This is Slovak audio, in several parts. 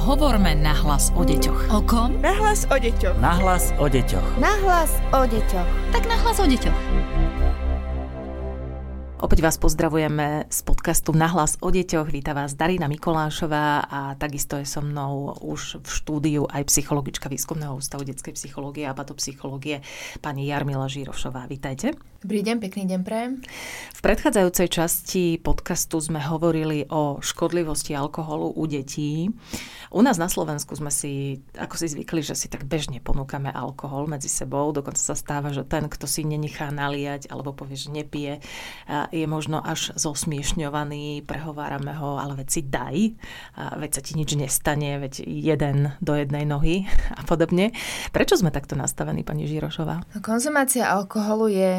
Hovorme nahlas o deťoch. O kom? Nahlas o deťoch. Nahlas o deťoch. Nahlas o deťoch. Tak nahlas o deťoch. Opäť vás pozdravujeme z podcastu Nahlas o deťoch. Víta vás Darina Mikolášová a takisto je so mnou už v štúdiu aj psychologička Výskumného ústavu detskej psychológie a patopsychológie pani Jarmila Žírošová. Vítajte. Dobrý deň, pekný deň prajem. V predchádzajúcej časti podcastu sme hovorili o škodlivosti alkoholu u detí. U nás na Slovensku sme si, ako si zvykli, že si tak bežne ponúkame alkohol medzi sebou. Dokonca sa stáva, že ten, kto si nenechá naliať alebo povie, že nepije, je možno až zosmiešňovaný, prehovárame ho, ale veď si daj, veď sa ti nič nestane, veď jeden do jednej nohy a podobne. Prečo sme takto nastavení, pani Žirošová? Konzumácia alkoholu je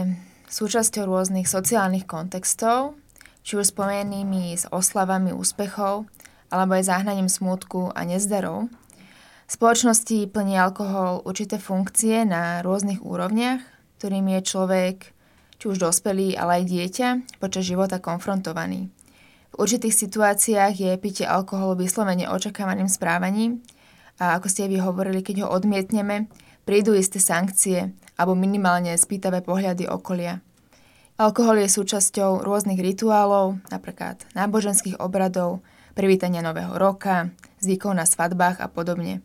súčasťou rôznych sociálnych kontextov, či už spomenými s oslavami úspechov, alebo aj záhnaním smútku a nezdarov. V spoločnosti plní alkohol určité funkcie na rôznych úrovniach, ktorým je človek, či už dospelý, ale aj dieťa, počas života konfrontovaný. V určitých situáciách je pitie alkoholu vyslovene očakávaným správaním a ako ste vy hovorili, keď ho odmietneme, prídu isté sankcie alebo minimálne spýtavé pohľady okolia. Alkohol je súčasťou rôznych rituálov, napríklad náboženských obradov, privítania nového roka, zvykov na svadbách a podobne.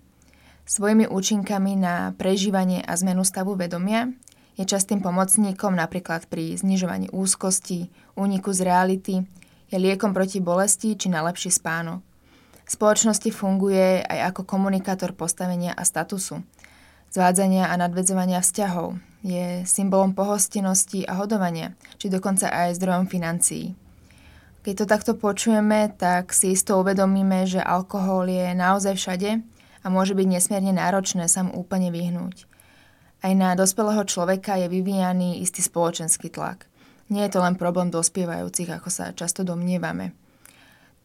Svojimi účinkami na prežívanie a zmenu stavu vedomia je častým pomocníkom napríklad pri znižovaní úzkosti, úniku z reality, je liekom proti bolesti či na lepší spánok. V spoločnosti funguje aj ako komunikátor postavenia a statusu – zvádzania a nadvedzovania vzťahov. Je symbolom pohostinnosti a hodovania, či dokonca aj zdrojom financií. Keď to takto počujeme, tak si isto uvedomíme, že alkohol je naozaj všade a môže byť nesmierne náročné sa mu úplne vyhnúť. Aj na dospelého človeka je vyvíjaný istý spoločenský tlak. Nie je to len problém dospievajúcich, ako sa často domnievame.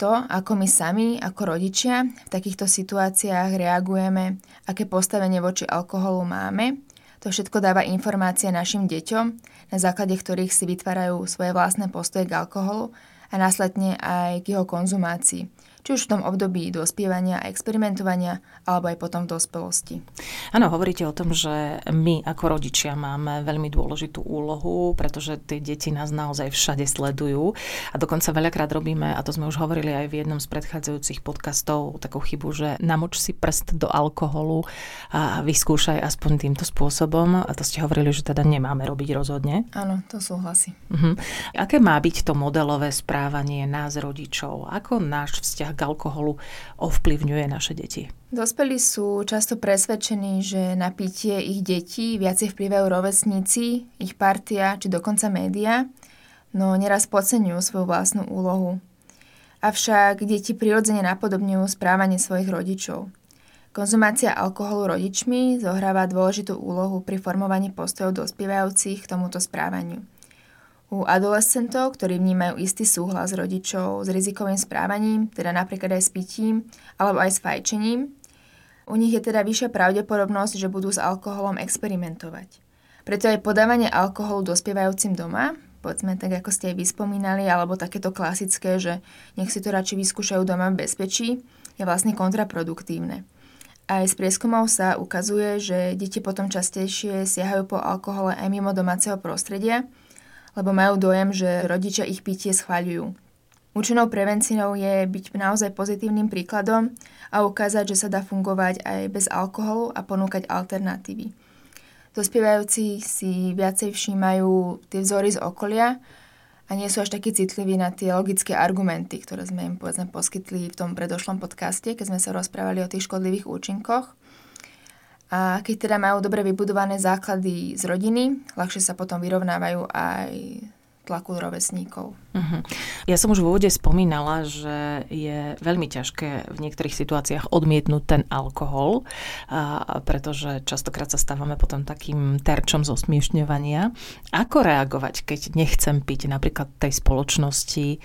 To, ako my sami, ako rodičia, v takýchto situáciách reagujeme, aké postavenie voči alkoholu máme, to všetko dáva informácie našim deťom, na základe ktorých si vytvárajú svoje vlastné postoje k alkoholu a následne aj k jeho konzumácii či už v tom období dospievania a experimentovania, alebo aj potom v dospelosti. Áno, hovoríte o tom, že my ako rodičia máme veľmi dôležitú úlohu, pretože tie deti nás naozaj všade sledujú a dokonca veľakrát robíme, a to sme už hovorili aj v jednom z predchádzajúcich podcastov, takú chybu, že namoč si prst do alkoholu a vyskúšaj aspoň týmto spôsobom. A to ste hovorili, že teda nemáme robiť rozhodne. Áno, to súhlasí. Uh-huh. Aké má byť to modelové správanie nás rodičov? Ako náš vzťah vzťah k alkoholu ovplyvňuje naše deti. Dospelí sú často presvedčení, že na pitie ich detí viacej vplyvajú rovesníci, ich partia či dokonca média, no neraz podceňujú svoju vlastnú úlohu. Avšak deti prirodzene napodobňujú správanie svojich rodičov. Konzumácia alkoholu rodičmi zohráva dôležitú úlohu pri formovaní postojov dospievajúcich k tomuto správaniu. U adolescentov, ktorí vnímajú istý súhlas rodičov s rizikovým správaním, teda napríklad aj s pitím alebo aj s fajčením, u nich je teda vyššia pravdepodobnosť, že budú s alkoholom experimentovať. Preto aj podávanie alkoholu dospievajúcim doma, povedzme tak, ako ste aj vyspomínali, alebo takéto klasické, že nech si to radšej vyskúšajú doma v bezpečí, je vlastne kontraproduktívne. Aj z prieskumov sa ukazuje, že deti potom častejšie siahajú po alkohole aj mimo domáceho prostredia, lebo majú dojem, že rodičia ich pitie schváľujú. Účinnou prevenciou je byť naozaj pozitívnym príkladom a ukázať, že sa dá fungovať aj bez alkoholu a ponúkať alternatívy. Dospievajúci si viacej všímajú tie vzory z okolia a nie sú až takí citliví na tie logické argumenty, ktoré sme im povedzme poskytli v tom predošlom podcaste, keď sme sa rozprávali o tých škodlivých účinkoch. A keď teda majú dobre vybudované základy z rodiny, ľahšie sa potom vyrovnávajú aj tlaku rovesníkov. Uh-huh. Ja som už v úvode spomínala, že je veľmi ťažké v niektorých situáciách odmietnúť ten alkohol, a, pretože častokrát sa stávame potom takým terčom zosmiešňovania. Ako reagovať, keď nechcem piť napríklad tej spoločnosti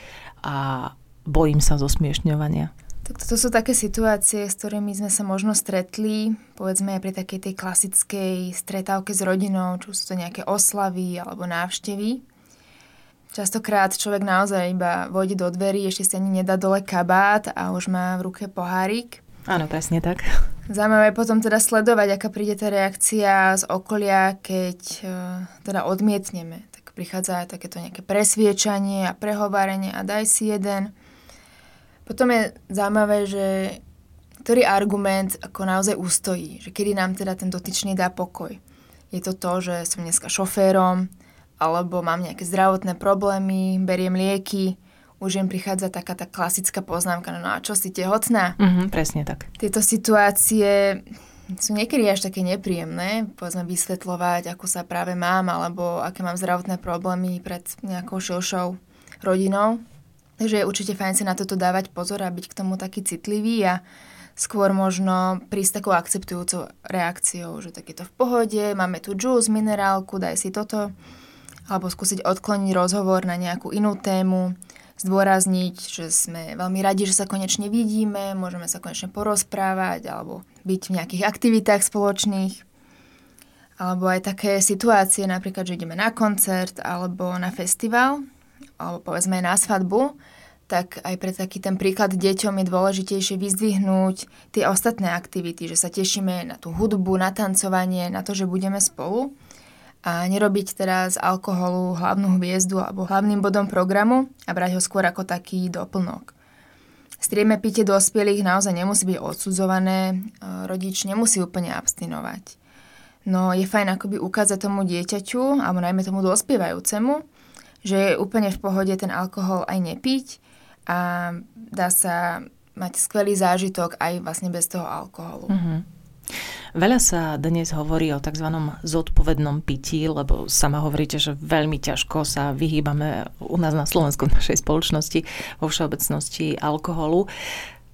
a bojím sa zosmiešňovania? Tak toto sú také situácie, s ktorými sme sa možno stretli, povedzme aj pri takej tej klasickej stretávke s rodinou, či sú to nejaké oslavy alebo návštevy. Častokrát človek naozaj iba vojde do dverí, ešte si ani nedá dole kabát a už má v ruke pohárik. Áno, presne tak. Zaujímavé potom teda sledovať, aká príde tá reakcia z okolia, keď uh, teda odmietneme. Tak prichádza takéto nejaké presviečanie a prehovárenie a daj si jeden. Potom je zaujímavé, že ktorý argument ako naozaj ustojí, že kedy nám teda ten dotyčný dá pokoj. Je to to, že som dneska šoférom, alebo mám nejaké zdravotné problémy, beriem lieky, už im prichádza taká tá klasická poznámka, no, no a čo si tehotná? Mm-hmm, presne tak. Tieto situácie sú niekedy až také nepríjemné, povedzme vysvetľovať, ako sa práve mám, alebo aké mám zdravotné problémy pred nejakou širšou rodinou. Takže je určite fajn si na toto dávať pozor a byť k tomu taký citlivý a skôr možno prísť takou akceptujúcou reakciou, že tak je to v pohode, máme tu džús, minerálku, daj si toto alebo skúsiť odkloniť rozhovor na nejakú inú tému, zdôrazniť, že sme veľmi radi, že sa konečne vidíme, môžeme sa konečne porozprávať alebo byť v nejakých aktivitách spoločných. Alebo aj také situácie, napríklad, že ideme na koncert alebo na festival, alebo povedzme na svadbu, tak aj pre taký ten príklad deťom je dôležitejšie vyzdvihnúť tie ostatné aktivity, že sa tešíme na tú hudbu, na tancovanie, na to, že budeme spolu a nerobiť teda z alkoholu hlavnú hviezdu alebo hlavným bodom programu a brať ho skôr ako taký doplnok. Strieme pitie dospelých naozaj nemusí byť odsudzované, e, rodič nemusí úplne abstinovať. No je fajn akoby ukázať tomu dieťaťu, alebo najmä tomu dospievajúcemu, že je úplne v pohode ten alkohol aj nepiť a dá sa mať skvelý zážitok aj vlastne bez toho alkoholu. Mm-hmm. Veľa sa dnes hovorí o tzv. zodpovednom pití, lebo sama hovoríte, že veľmi ťažko sa vyhýbame u nás na Slovensku, v našej spoločnosti, vo všeobecnosti alkoholu.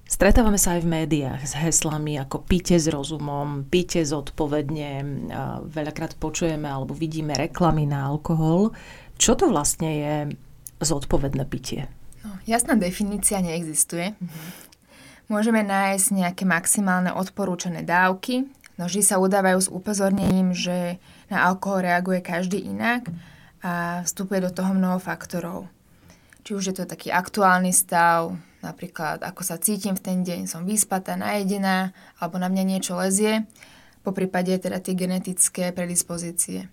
Stretávame sa aj v médiách s heslami ako píte s rozumom, píte zodpovedne, veľakrát počujeme alebo vidíme reklamy na alkohol. Čo to vlastne je zodpovedné pitie? No, jasná definícia neexistuje. Môžeme nájsť nejaké maximálne odporúčané dávky, no vždy sa udávajú s upozornením, že na alkohol reaguje každý inak a vstupuje do toho mnoho faktorov. Či už je to taký aktuálny stav, napríklad ako sa cítim v ten deň, som vyspatá, najedená, alebo na mňa niečo lezie, po prípade teda tie genetické predispozície.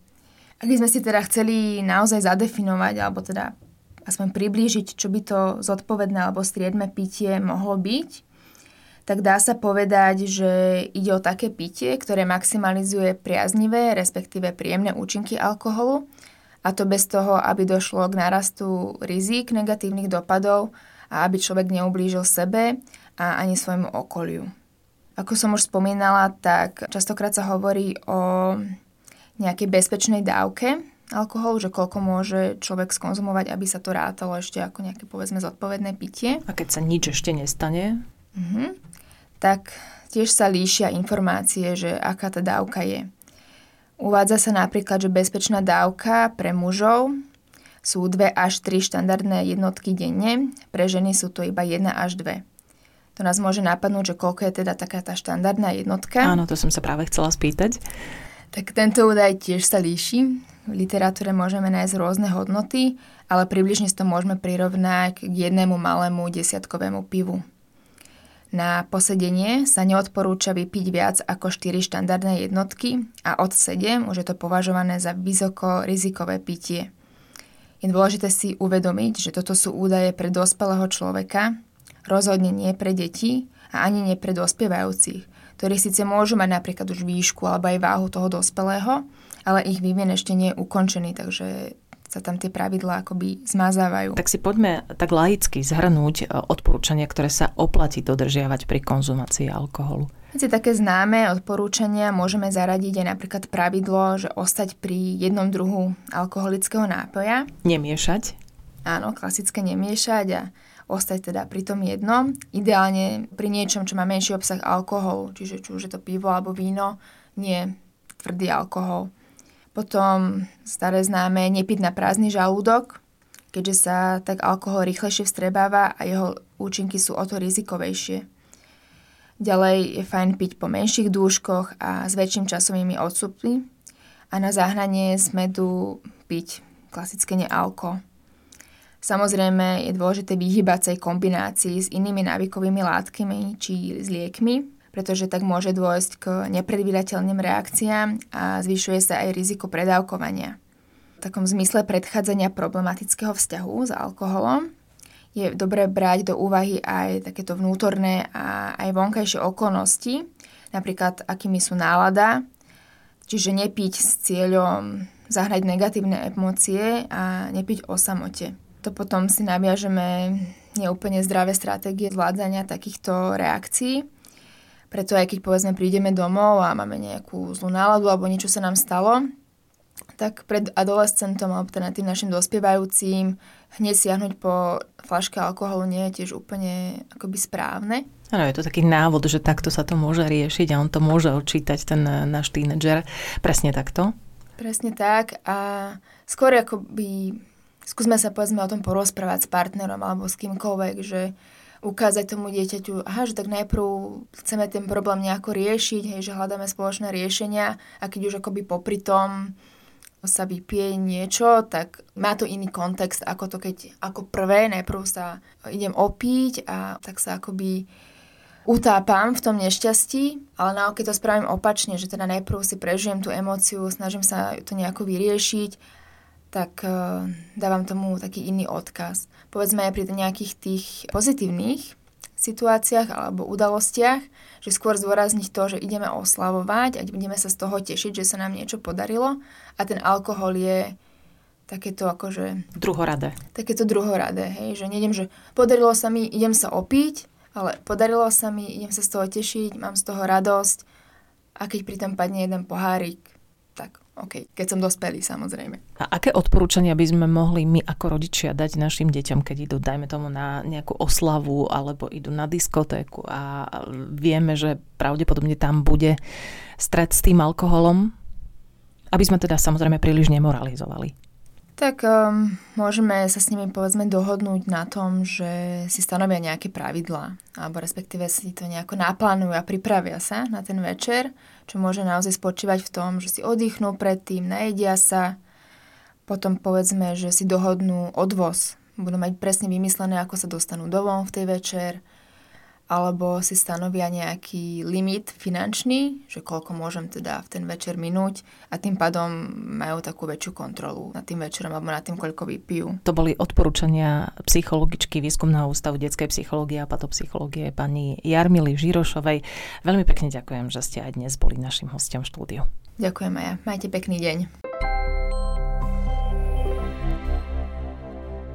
Ak by sme si teda chceli naozaj zadefinovať, alebo teda aspoň priblížiť, čo by to zodpovedné alebo striedme pitie mohlo byť, tak dá sa povedať, že ide o také pitie, ktoré maximalizuje priaznivé, respektíve príjemné účinky alkoholu, a to bez toho, aby došlo k narastu rizik negatívnych dopadov a aby človek neublížil sebe a ani svojmu okoliu. Ako som už spomínala, tak častokrát sa hovorí o nejakej bezpečnej dávke alkoholu, že koľko môže človek skonzumovať, aby sa to rátalo ešte ako nejaké povedzme zodpovedné pitie. A keď sa nič ešte nestane? Uh-huh tak tiež sa líšia informácie, že aká tá dávka je. Uvádza sa napríklad, že bezpečná dávka pre mužov sú 2 až 3 štandardné jednotky denne, pre ženy sú to iba 1 až 2. To nás môže napadnúť, že koľko je teda taká tá štandardná jednotka. Áno, to som sa práve chcela spýtať. Tak tento údaj tiež sa líši. V literatúre môžeme nájsť rôzne hodnoty, ale približne to môžeme prirovnať k jednému malému desiatkovému pivu. Na posedenie sa neodporúča vypiť viac ako 4 štandardné jednotky a od 7 už je to považované za vysoko rizikové pitie. Je dôležité si uvedomiť, že toto sú údaje pre dospelého človeka, rozhodne nie pre deti a ani nie pre dospievajúcich, ktorí síce môžu mať napríklad už výšku alebo aj váhu toho dospelého, ale ich vývin ešte nie je ukončený, takže sa tam tie pravidlá akoby zmazávajú. Tak si poďme tak laicky zhrnúť e, odporúčania, ktoré sa oplatí dodržiavať pri konzumácii alkoholu. Medzi také známe odporúčania môžeme zaradiť aj napríklad pravidlo, že ostať pri jednom druhu alkoholického nápoja. Nemiešať. Áno, klasické nemiešať a ostať teda pri tom jednom. Ideálne pri niečom, čo má menší obsah alkoholu, čiže či už je to pivo alebo víno, nie tvrdý alkohol. Potom staré známe nepiť na prázdny žalúdok, keďže sa tak alkohol rýchlejšie vstrebáva a jeho účinky sú o to rizikovejšie. Ďalej je fajn piť po menších dúškoch a s väčším časovými odstupmi a na zahnanie z medu piť klasické nealko. Samozrejme je dôležité vyhybať sa kombinácii s inými návykovými látkami či s liekmi, pretože tak môže dôjsť k nepredvídateľným reakciám a zvyšuje sa aj riziko predávkovania. V takom zmysle predchádzania problematického vzťahu s alkoholom je dobré brať do úvahy aj takéto vnútorné a aj vonkajšie okolnosti, napríklad akými sú nálada, čiže nepiť s cieľom zahrať negatívne emócie a nepiť o samote to potom si naviažeme neúplne zdravé stratégie zvládzania takýchto reakcií. Preto aj keď povedzme prídeme domov a máme nejakú zlú náladu alebo niečo sa nám stalo, tak pred adolescentom alebo teda tým našim dospievajúcim hneď siahnuť po flaške alkoholu nie je tiež úplne akoby správne. Áno, je to taký návod, že takto sa to môže riešiť a on to môže odčítať, ten náš tínedžer. Presne takto? Presne tak a skôr akoby skúsme sa povedzme o tom porozprávať s partnerom alebo s kýmkoľvek, že ukázať tomu dieťaťu, aha, že tak najprv chceme ten problém nejako riešiť, hej, že hľadáme spoločné riešenia a keď už akoby popri tom sa vypije niečo, tak má to iný kontext, ako to keď ako prvé najprv sa idem opiť a tak sa akoby utápam v tom nešťastí, ale naopak to spravím opačne, že teda najprv si prežijem tú emóciu, snažím sa to nejako vyriešiť tak uh, dávam tomu taký iný odkaz. Povedzme aj pri nejakých tých pozitívnych situáciách alebo udalostiach, že skôr zdôrazniť to, že ideme oslavovať a budeme sa z toho tešiť, že sa nám niečo podarilo a ten alkohol je takéto akože... Druhoradé. Takéto druhoradé, hej, že nejdem, že podarilo sa mi, idem sa opiť, ale podarilo sa mi, idem sa z toho tešiť, mám z toho radosť a keď pritom padne jeden pohárik, tak OK, keď som dospelý samozrejme. A aké odporúčania by sme mohli my ako rodičia dať našim deťom, keď idú, dajme tomu, na nejakú oslavu alebo idú na diskotéku a vieme, že pravdepodobne tam bude stred s tým alkoholom, aby sme teda samozrejme príliš nemoralizovali. Tak um, môžeme sa s nimi povedzme dohodnúť na tom, že si stanovia nejaké pravidlá, alebo respektíve si to nejako naplánujú a pripravia sa na ten večer, čo môže naozaj spočívať v tom, že si oddychnú predtým, najedia sa, potom povedzme, že si dohodnú odvoz, budú mať presne vymyslené, ako sa dostanú domov v tej večer, alebo si stanovia nejaký limit finančný, že koľko môžem teda v ten večer minúť a tým pádom majú takú väčšiu kontrolu nad tým večerom alebo nad tým, koľko vypijú. To boli odporúčania psychologičky Výskumného ústavu detskej psychológie a patopsychológie pani Jarmily Žirošovej. Veľmi pekne ďakujem, že ste aj dnes boli našim hostom v štúdiu. Ďakujem aj ja. Majte pekný deň.